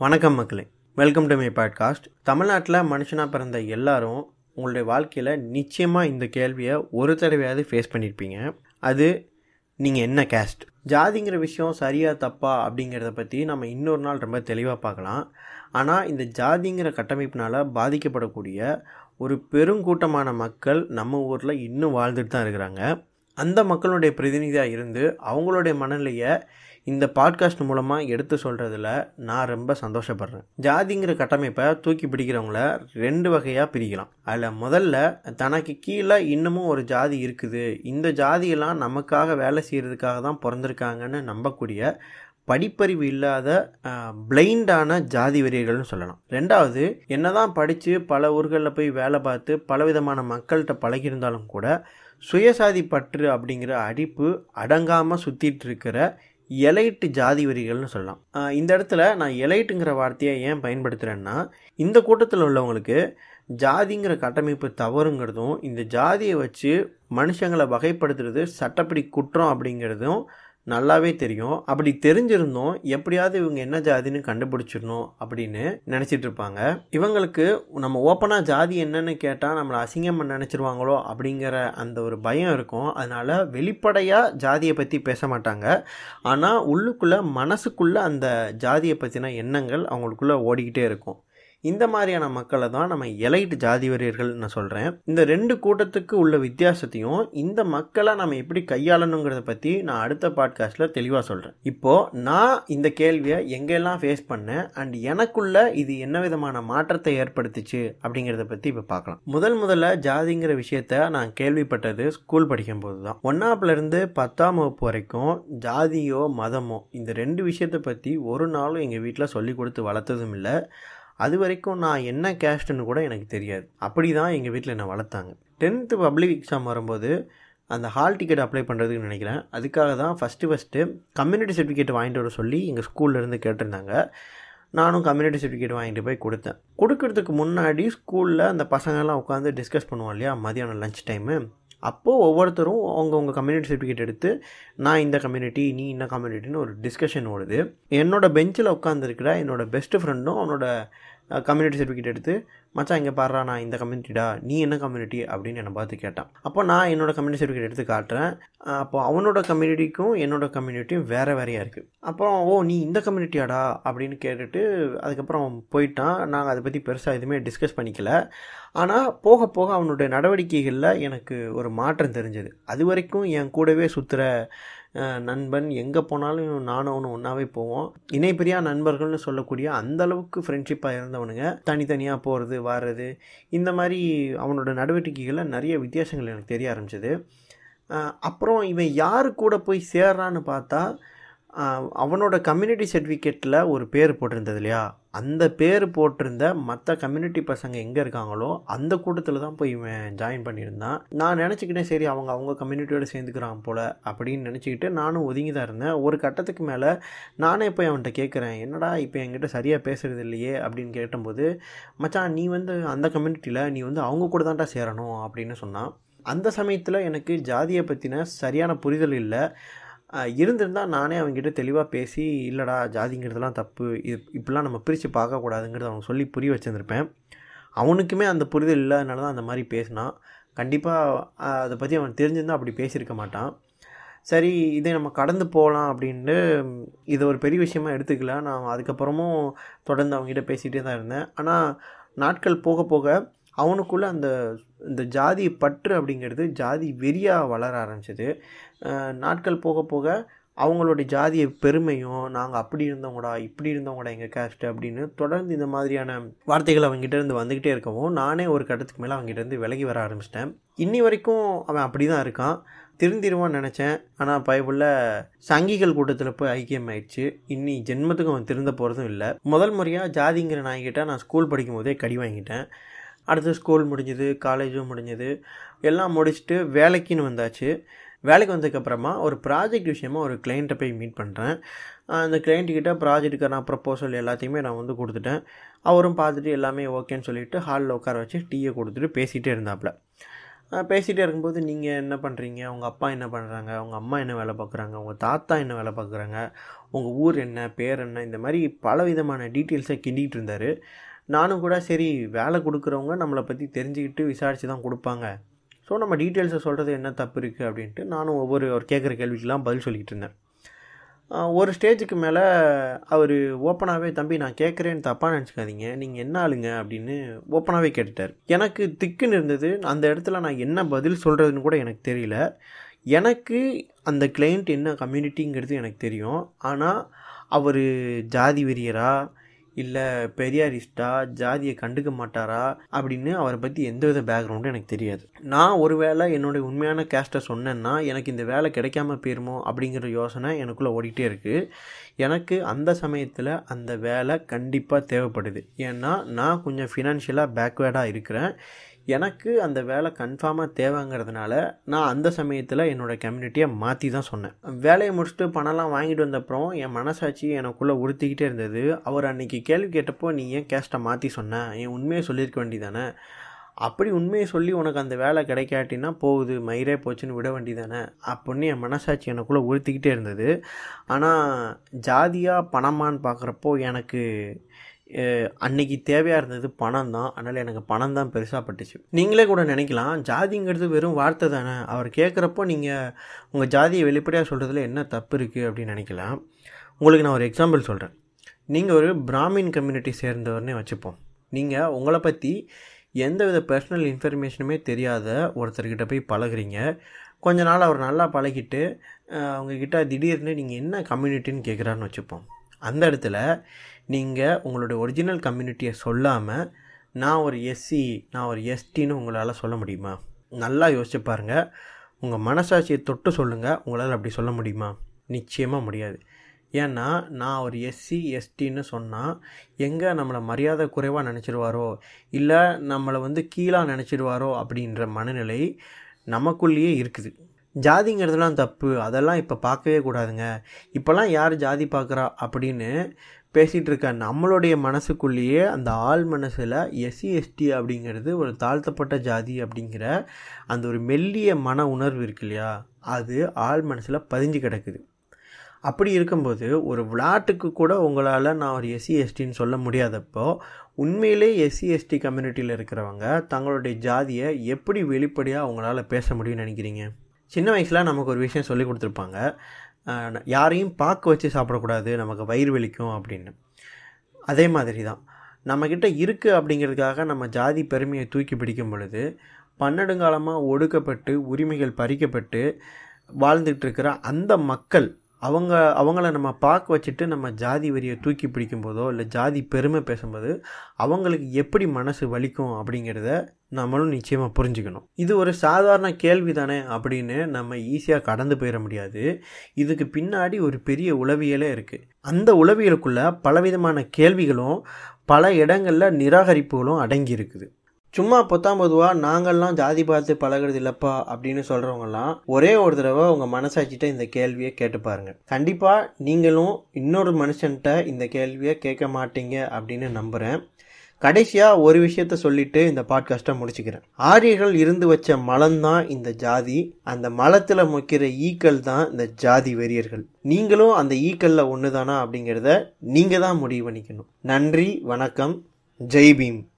வணக்கம் மக்களே. Welcome to my podcast தமிழ்நாட்டில் மனுஷனாக பிறந்த எல்லாரும் உங்களுடைய வாழ்க்கையில் நிச்சயமாக இந்த கேள்வியை ஒரு தடவையாவது ஃபேஸ் பண்ணியிருப்பீங்க அது நீங்கள் என்ன கேஸ்ட் ஜாதிங்கிற விஷயம் சரியா தப்பா அப்படிங்கிறத பற்றி நம்ம இன்னொரு நாள் ரொம்ப தெளிவாக பார்க்கலாம். ஆனால் இந்த ஜாதிங்கிற கட்டமைப்பினால் பாதிக்கப்படக்கூடிய ஒரு பெருங்கூட்டமான மக்கள் நம்ம ஊரில் இன்னும் வாழ்ந்துட்டு தான் இருக்கிறாங்க. அந்த மக்களுடைய பிரதிநிதியாக இருந்து அவங்களுடைய மனநிலையை இந்த பாட்காஸ்ட் மூலமாக எடுத்து சொல்கிறதுல நான் ரொம்ப சந்தோஷப்படுறேன். ஜாதிங்கிற கட்டமைப்பை தூக்கி பிடிக்கிறவங்கள ரெண்டு வகையாக பிரிக்கலாம். அதில் முதல்ல தனக்கு கீழே இன்னமும் ஒரு ஜாதி இருக்குது. இந்த ஜாதியெல்லாம் நமக்காக வேலை செய்கிறதுக்காக தான் பிறந்திருக்காங்கன்னு நம்பக்கூடிய படிப்பறிவு இல்லாத பிளைண்டான ஜாதி வெறியர்கள்னு சொல்லலாம். ரெண்டாவது என்னதான் படித்து பல ஊர்களில் போய் வேலை பார்த்து பலவிதமான மக்கள்கிட்ட பழகியிருந்தாலும் கூட சுயசாதி பற்று அப்படிங்கிற அடிப்பு அடங்காமல் சுற்றிட்டு இருக்கிற எலைட்டு ஜாதி வரிகள்னு சொல்லலாம். இந்த இடத்துல நான் எலைட்டுங்கிற வார்த்தையை ஏன் பயன்படுத்துகிறேன்னா இந்த கூட்டத்தில் உள்ளவங்களுக்கு ஜாதிங்கிற கட்டமைப்பு தவறுங்கிறதும் இந்த ஜாதியை வச்சு மனுஷங்களை வகைப்படுத்துறது சட்டப்படி குற்றம் அப்படிங்கிறதும் நல்லாவே தெரியும். அப்படி தெரிஞ்சிருந்தோம் எப்படியாவது இவங்க என்ன ஜாதின்னு கண்டுபிடிச்சிடணும் அப்படின்னு நினச்சிட்டு இருப்பாங்க. இவங்களுக்கு நம்ம ஓப்பனாக ஜாதி என்னன்னு கேட்டால் நம்மளை அசிங்கம் நினச்சிருவாங்களோ அப்படிங்கிற அந்த ஒரு பயம் இருக்கும். அதனால் வெளிப்படையாக ஜாதியை பற்றி பேச மாட்டாங்க. ஆனால் உள்ளுக்குள்ளே மனசுக்குள்ளே அந்த ஜாதியை பற்றின எண்ணங்கள் அவங்களுக்குள்ளே ஓடிக்கிட்டே இருக்கும். இந்த மாதிரியான மக்களை தான் நம்ம எலைட் ஜாதி வரியர்கள் நான் சொல்கிறேன் இந்த ரெண்டு கூட்டத்துக்கு உள்ள வித்தியாசத்தையும் இந்த மக்களை நம்ம எப்படி கையாளணுங்கிறத பற்றி நான் அடுத்த பாட்காஸ்ட்டில் தெளிவாக சொல்கிறேன் இப்போது நான் இந்த கேள்வியை எங்கெல்லாம் ஃபேஸ் பண்ணேன் அண்ட் எனக்குள்ள இது என்ன விதமான மாற்றத்தை ஏற்படுத்துச்சு அப்படிங்கிறத பற்றி இப்போ பார்க்கலாம். முதல் முதல்ல ஜாதிங்கிற விஷயத்த நான் கேள்விப்பட்டது ஸ்கூல் படிக்கும்போது தான். ஒன்றாப்புலேருந்து பத்தாம் வகுப்பு வரைக்கும் ஜாதியோ மதமோ இந்த ரெண்டு விஷயத்தை பற்றி ஒரு நாளும் எங்கள் வீட்டில் சொல்லி கொடுத்து வளர்த்ததும் இல்லை. அது வரைக்கும் நான் என்ன கேஸ்ட்டுன்னு கூட எனக்கு தெரியாது. அப்படி தான் எங்கள் வீட்டில் என்னை வளர்த்தாங்க. டென்த்து பப்ளிக் எக்ஸாம் வரும்போது அந்த ஹால் டிக்கெட் அப்ளை பண்ணுறதுக்கு நினைக்கிறேன். அதுக்காக தான் ஃபஸ்ட்டு ஃபஸ்ட்டு கம்யூனிட்டி சர்டிஃபிகேட் வாங்கிட்டு வர சொல்லி எங்கள் ஸ்கூல்லேருந்து கேட்டிருந்தாங்க. நானும் கம்யூனிட்டி சர்டிஃபிகேட் வாங்கிட்டு போய் கொடுத்தேன். கொடுக்கறதுக்கு முன்னாடி ஸ்கூலில் அந்த பசங்கள்லாம் உட்காந்து டிஸ்கஸ் பண்ணுவோம் இல்லையா? மதியானம் லஞ்ச் டைமு. அப்போது ஒவ்வொருத்தரும் அவங்கவுங்க கம்யூனிட்டி சர்டிஃபிகேட் எடுத்து நான் இந்த கம்யூனிட்டி நீ இந்த கம்யூனிட்டின்னு ஒரு டிஸ்கஷன் ஓடுது. என்னோடய பெஞ்சில் உட்காந்துருக்கிற என்னோடய பெஸ்ட் ஃப்ரெண்டும் அவனோட கம்யூனிட்டி சர்டிஃபிகேட் எடுத்து மச்சான் இங்கே பாடுறா நான் இந்த கம்யூனிட்டிடா நீ என்ன கம்யூனிட்டி அப்படின்னு என்னை பார்த்து கேட்டான். அப்போ நான் என்னோடய கம்யூனிட்டி சர்டிஃபிகேட் எடுத்து காட்டுறேன். அப்போ அவனோட கம்யூனிட்டிக்கும் என்னோடய கம்யூனிட்டியும் வேறு வேறையாக இருக்குது அப்புறம் ஓ நீ இந்த கம்யூனிட்டியாடா அப்படின்னு கேட்டுட்டு அதுக்கப்புறம் போயிட்டான். நாங்கள் அதை பற்றி பெருசாக எதுவுமே டிஸ்கஸ் பண்ணிக்கல. ஆனால் போக போக அவனுடைய நடவடிக்கைகளில் எனக்கு ஒரு மாற்றம் தெரிஞ்சது. அது வரைக்கும் என் கூடவே சுற்றுற நண்பன் எங்கே போனாலும் நானும் அவனும் ஒன்றாவே போவோம். இணைப்பிரியா நண்பர்கள்னு சொல்லக்கூடிய அந்த அளவுக்கு ஃப்ரெண்ட்ஷிப்பாக இருந்தவனுங்க. தனித்தனியாக போகிறது வர்றது இந்த மாதிரி அவனோட நடவடிக்கைகளில் நிறைய வித்தியாசங்கள் எனக்கு தெரிய ஆரம்பிச்சது. அப்புறம் இவன் யார் கூட போய் சேர்றான்னு பார்த்தா அவனோட கம்யூனிட்டி சர்டிஃபிகேட்டில் ஒரு பேர் போட்டிருந்தது இல்லையா? அந்த பேர் போட்டிருந்த மற்ற கம்யூனிட்டி பசங்க எங்கே இருக்காங்களோ அந்த கூட்டத்தில் தான் போய் இவன் ஜாயின் பண்ணியிருந்தான். நான் நினச்சிக்கிட்டேன் சரி அவங்க அவங்க கம்யூனிட்டியோடு சேர்ந்துக்கிறான் போல் அப்படின்னு நினச்சிக்கிட்டு நானும் ஒதுங்கி தான் இருந்தேன். ஒரு கட்டத்துக்கு மேலே நானே போய் அவன்கிட்ட கேட்குறேன் என்னடா இப்போ என்கிட்ட சரியாக பேசுகிறது இல்லையே? அப்படின்னு கேட்டபோது மச்சான் நீ வந்து அந்த கம்யூனிட்டியில் நீ வந்து அவங்க கூட தான்டா சேரணும் அப்படின்னு சொன்னான். அந்த சமயத்தில் எனக்கு ஜாதியை பற்றின சரியான புரிதல் இல்லை. இருந்திருந்தால் நானே அவங்ககிட்ட தெளிவாக பேசி இல்லைடா ஜாதிங்கிறதுலாம் தப்பு. இது இப்படிலாம் நம்ம பிரித்து பார்க்கக்கூடாதுங்கிறத அவங்க சொல்லி புரிய வச்சுருந்துருப்பேன். அவனுக்குமே அந்த புரிதல் இல்லாதனால தான் அந்த மாதிரி பேசினான். கண்டிப்பாக அதை பற்றி அவன் தெரிஞ்சிருந்தால் அப்படி பேசியிருக்க மாட்டான். சரி இதை நம்ம கடந்து போகலாம் அப்படின்ட்டு இதை ஒரு பெரிய விஷயமா எடுத்துக்கல. நான் அதுக்கப்புறமும் தொடர்ந்து அவங்ககிட்ட பேசிகிட்டே தான் இருந்தேன். ஆனால் நாட்கள் போக போக அவனுக்குள்ளே அந்த இந்த ஜாதி பற்று அப்படிங்கிறது ஜாதி வெறியாக வளர ஆரம்பிச்சது. நாட்கள் போக போக அவங்களுடைய ஜாதிய பெருமையும் நாங்கள் அப்படி இருந்தவங்கடா இப்படி இருந்தவங்கடா எங்கள் கேஸ்ட்டு அப்படின்னு தொடர்ந்து இந்த மாதிரியான வார்த்தைகள் அவங்ககிட்ட இருந்து வந்துக்கிட்டே இருக்கவும் நானே ஒரு கட்டத்துக்கு மேலே அவங்ககிட்ட இருந்து விலகி வர ஆரம்பிச்சிட்டேன். இன்னி வரைக்கும் அவன் அப்படி தான் இருக்கான். திருந்திருவான்னு நினச்சேன். ஆனால் பயப்புள்ள சங்கிகள் கூட்டத்தில் போய் ஐக்கியம் ஆயிடுச்சு இன்னி ஜென்மத்துக்கும் அவன் திருந்த போகிறதும் இல்லை. முதல் முறையாக ஜாதிங்கிற நாய்கிட்ட நான் ஸ்கூல் படிக்கும் போதே கடி வாங்கிட்டேன். அடுத்து ஸ்கூல் முடிஞ்சுது காலேஜும் முடிஞ்சுது. எல்லாம் முடிச்சுட்டு வேலைக்குன்னு வந்தாச்சு. வேலைக்கு வந்ததுக்கப்புறமா ஒரு ப்ராஜெக்ட் விஷயமா ஒரு கிளைண்ட்டை போய் மீட் பண்ணுறேன் அந்த கிளைண்ட்டுக்கிட்ட ப்ராஜெக்ட்டுக்கு நான் ப்ரப்போசல் எல்லாத்தையுமே நான் வந்து கொடுத்துட்டேன். அவரும் பார்த்துட்டு எல்லாமே ஓகேன்னு சொல்லிவிட்டு ஹாலில் உட்கார வச்சு டீயை கொடுத்துட்டு பேசிகிட்டே இருந்தாப்புல பேசிகிட்டே இருக்கும்போது நீங்கள் என்ன பண்ணுறீங்க உங்கள் அப்பா என்ன பண்ணுறாங்க உங்கள் அம்மா என்ன வேலை பார்க்குறாங்க? உங்கள் தாத்தா என்ன வேலை பார்க்குறாங்க? உங்கள் ஊர் என்ன? பேர் என்ன? இந்த மாதிரி பல விதமான டீட்டெயில்ஸை கிண்டிகிட்டு இருந்தார். நானும் கூட சரி வேலை கொடுக்குறவங்க நம்மளை பற்றி தெரிஞ்சுக்கிட்டு விசாரித்து தான் கொடுப்பாங்க. ஸோ நம்ம டீட்டெயில்ஸை சொல்கிறது என்ன தப்பு இருக்குது அப்படின்ட்டு நானும் ஒவ்வொரு அவர் கேட்குற கேள்விக்கெலாம் பதில் சொல்லிக்கிட்டு இருந்தேன். ஒரு ஸ்டேஜுக்கு மேலே அவர் ஓப்பனாகவே தம்பி நான் கேட்குறேன்னு தப்பாக நினச்சிக்காதீங்க. நீங்கள் என்ன ஆளுங்க? அப்படின்னு ஓப்பனாகவே கேட்டுட்டார். எனக்கு திக்குன்னு இருந்தது. அந்த இடத்துல நான் என்ன பதில் சொல்கிறதுன்னு கூட எனக்கு தெரியல. எனக்கு அந்த கிளைண்ட் என்ன கம்யூனிட்டிங்கிறது எனக்கு தெரியும். ஆனால் அவர் ஜாதி வெறியரா? இல்லை பெரியாரிஸ்டா ஜாதியை கண்டுக்க மாட்டாரா அப்படின்னு அவரை பற்றி எந்த வித பேக்ரவுண்டும் எனக்கு தெரியாது. நான் ஒரு வேளை என்னுடைய உண்மையான கேஸ்ட்டை சொன்னேன்னா எனக்கு இந்த வேலை கிடைக்காம போயிருமோ அப்படிங்கிற யோசனை எனக்குள்ளே ஓடிட்டே இருக்குது எனக்கு அந்த சமயத்தில் அந்த வேலை கண்டிப்பாக தேவைப்படுது. ஏன்னா நான் கொஞ்சம் ஃபினான்ஷியலாக பேக்வேர்டாக இருக்கிறேன். எனக்கு அந்த வேலை கன்ஃபார்மாக தேவைங்கிறதுனால நான் அந்த சமயத்தில் என்னோடய கம்யூனிட்டியை மாற்றி தான் சொன்னேன். வேலையை முடிச்சுட்டு பணம்லாம் வாங்கிட்டு வந்தப்புறம் என் மனசாட்சி எனக்குள்ளே உறுத்திக்கிட்டே இருந்தது. அவர் அன்றைக்கி கேள்வி கேட்டப்போ நீ ஏன் கேஸ்ட்டை மாற்றி சொன்ன? என் உண்மையை சொல்லியிருக்க வேண்டியதானே? அப்படி உண்மையை சொல்லி உனக்கு அந்த வேலை கிடைக்காட்டினா போகுது மயிரே போச்சுன்னு விட வேண்டிதானே அப்படின்னு என் மனசாட்சி எனக்குள்ளே உறுத்திக்கிட்டே இருந்தது. ஆனால் ஜாதியாக பணமான்னு பார்க்குறப்போ எனக்கு அன்னைக்கு தேவையாக இருந்தது பணம் தான் அதனால் எனக்கு பணம் தான் பெருசாக பட்டுச்சு. நீங்களே கூட நினைக்கலாம். ஜாதிங்கிறது வெறும் வார்த்தை தானே. அவர் கேட்குறப்போ நீங்கள் உங்கள் ஜாதியை வெளிப்படையாக சொல்கிறதுல என்ன தப்பு இருக்குது அப்படின்னு நினைக்கலாம். உங்களுக்கு நான் ஒரு எக்ஸாம்பிள் சொல்கிறேன் நீங்கள் ஒரு பிராமின் கம்யூனிட்டி சேர்ந்தவர்னே வச்சுப்போம். நீங்கள் உங்களை பற்றி எந்தவித பர்சனல் இன்ஃபர்மேஷனுமே தெரியாத ஒருத்தர்கிட்ட போய் பழகுறீங்க. கொஞ்ச நாள் அவர் நல்லா பழகிட்டு அவங்கக்கிட்ட திடீர்னு நீங்கள் என்ன கம்யூனிட்டின்னு கேட்குறாருன்னு வச்சுப்போம். அந்த இடத்துல நீங்கள் உங்களுடைய ஒரிஜினல் கம்யூனிட்டியை சொல்லாமல் நான் ஒரு எஸ்சி நான் ஒரு எஸ்டின்னு உங்களால் சொல்ல முடியுமா? நல்லா யோசிச்சு பாருங்கள் உங்கள் மனசாட்சியை தொட்டு சொல்லுங்கள் உங்களால் அப்படி சொல்ல முடியுமா? நிச்சயமாக முடியாது. ஏன்னா நான் ஒரு எஸ்சி எஸ்டின்னு சொன்னால் எங்கே நம்மளை மரியாதை குறைவாக நினச்சிடுவாரோ இல்லை நம்மளை வந்து கீழாக நினச்சிடுவாரோ அப்படின்ற மனநிலை நமக்குள்ளேயே இருக்குது. ஜாதிங்கிறதுலாம் தப்பு. அதெல்லாம் இப்போ பார்க்கவே கூடாதுங்க. இப்போல்லாம் யார் ஜாதி பார்க்குறா அப்படின்னு பேசிகிட்டு இருக்க நம்மளுடைய மனசுக்குள்ளேயே அந்த ஆள் மனசில் எஸ்சி எஸ்டி அப்படிங்கிறது ஒரு தாழ்த்தப்பட்ட ஜாதி அப்படிங்கிற அந்த ஒரு மெல்லிய மன உணர்வு இருக்கு இல்லையா? அது ஆள் மனசில் பதிஞ்சு கிடக்குது. அப்படி இருக்கும்போது ஒரு விளாட்டுக்கு கூட உங்களால் நான் ஒரு எஸ்சி எஸ்டின்னு சொல்ல முடியாதப்போ உண்மையிலே எஸ்சி எஸ்டி கம்யூனிட்டியில் இருக்கிறவங்க தங்களுடைய ஜாதியை எப்படி வெளிப்படையாக அவங்களால பேச முடியும்னு நினைக்கிறீங்க? சின்ன வயசில் நமக்கு ஒரு விஷயம் சொல்லி கொடுத்துருப்பாங்க. யாரையும் பார்க்க வச்சு சாப்பிடக்கூடாது நமக்கு வயிறு வலிக்கும் அப்படின்னு. அதே மாதிரி தான் நம்மக்கிட்ட இருக்குது அப்படிங்கிறதுக்காக நம்ம ஜாதி பெருமையை தூக்கி பிடிக்கும் பொழுது பன்னெடுங்காலமாக ஒடுக்கப்பட்டு உரிமைகள் பறிக்கப்பட்டு வாழ்ந்துட்டு இருக்கிற அந்த மக்கள் அவங்க அவங்கள நம்ம பார்க்க வச்சுட்டு நம்ம ஜாதி வரியை தூக்கி பிடிக்கும்போதோ இல்லை ஜாதி பெருமை பேசும்போது அவங்களுக்கு எப்படி மனசு வலிக்கும் அப்படிங்கிறத நம்மளும் நிச்சயமாக புரிஞ்சுக்கணும். இது ஒரு சாதாரண கேள்வி தானே அப்படின்னு நம்ம ஈஸியாக கடந்து போயிட முடியாது. இதுக்கு பின்னாடி ஒரு பெரிய உளவியலே இருக்குது அந்த உளவியலுக்குள்ளே பலவிதமான கேள்விகளும் பல இடங்களில் நிராகரிப்புகளும் அடங்கி இருக்குது. சும்மா பொத்தாம் பொதுவாக நாங்கள்லாம் ஜாதி பார்த்து பழகிறது இல்லைப்பா அப்படின்னு சொல்கிறவங்கலாம் ஒரே ஒரு தடவை உங்கள் மனசாட்சிட்ட இந்த கேள்வியை கேட்டு பாருங்க. கண்டிப்பாக நீங்களும் இன்னொரு மனுஷன்கிட்ட இந்த கேள்வியை கேட்க மாட்டீங்க அப்படின்னு நம்புகிறேன் கடைசியாக ஒரு விஷயத்த சொல்லிட்டு இந்த பாட்காஸ்ட்டை முடிச்சுக்கிறேன். ஆரியர்கள் இருந்து வச்ச மலம் தான் இந்த ஜாதி. அந்த மலத்தில் முக்கிற ஈக்கள் தான் இந்த ஜாதி வெறியர்கள். நீங்களும் அந்த ஈக்களில் ஒன்று தானா அப்படிங்கிறத நீங்கள் தான் முடிவு பண்ணிக்கணும். நன்றி வணக்கம். ஜெய் பீம்.